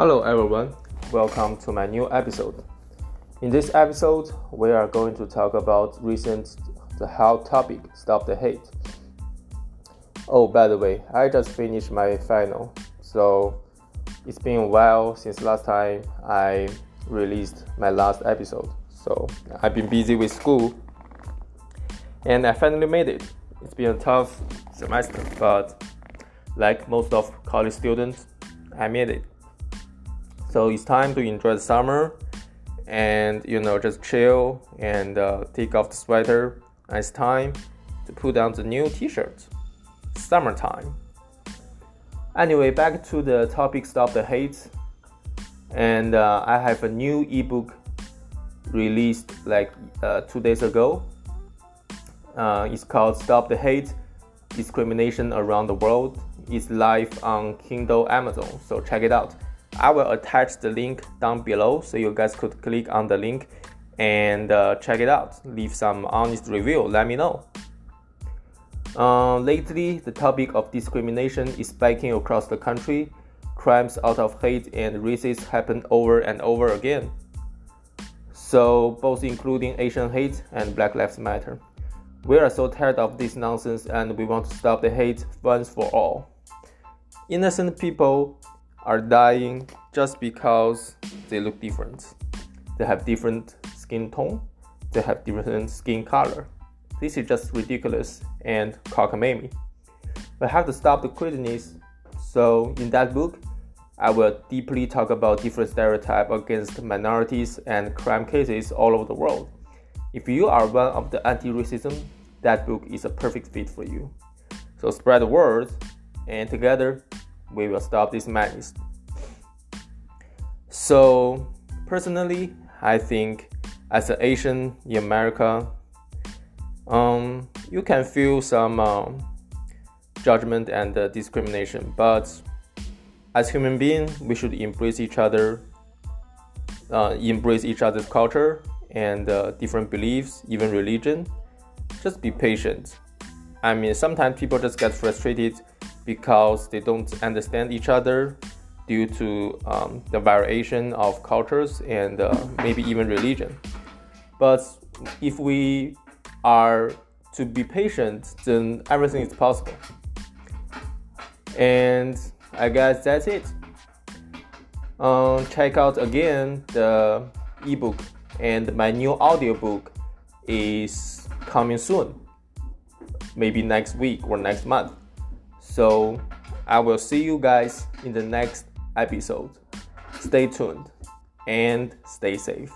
Hello everyone, welcome to my new episode. In this episode, we are going to talk about recent the hot topic, stop the hate. Oh, by the way, I just finished my final, so it's been a while since last time I released my last episode. So I've been busy with school, and I finally made it. It's been a tough semester, but like most of college students, I made it. So it's time to enjoy the summer and you know just chill and uh, take off the sweater. It's time to put on the new t-shirt. Summertime. Anyway, back to the topic stop the hate. And uh, I have a new ebook released like uh, two days ago. Uh, it's called Stop the Hate Discrimination Around the World. It's live on Kindle Amazon, so check it out. I will attach the link down below so you guys could click on the link and uh, check it out. Leave some honest review. Let me know. Uh, lately, the topic of discrimination is spiking across the country. Crimes out of hate and racism happen over and over again. So, both including Asian hate and Black Lives Matter. We are so tired of this nonsense and we want to stop the hate once for all. Innocent people are dying just because they look different. They have different skin tone, they have different skin color. This is just ridiculous and cockamamie. We have to stop the craziness. So in that book, I will deeply talk about different stereotypes against minorities and crime cases all over the world. If you are one of the anti-racism, that book is a perfect fit for you. So spread the word, and together we will stop this madness. So, personally, I think as an Asian in America, um, you can feel some um, judgment and uh, discrimination, but as human beings, we should embrace each other, uh, embrace each other's culture and uh, different beliefs, even religion. Just be patient. I mean, sometimes people just get frustrated because they don't understand each other due to um, the variation of cultures and uh, maybe even religion. But if we are to be patient, then everything is possible. And I guess that's it. Um, check out again the ebook and my new audiobook is coming soon maybe next week or next month so I will see you guys in the next episode. Stay tuned and stay safe.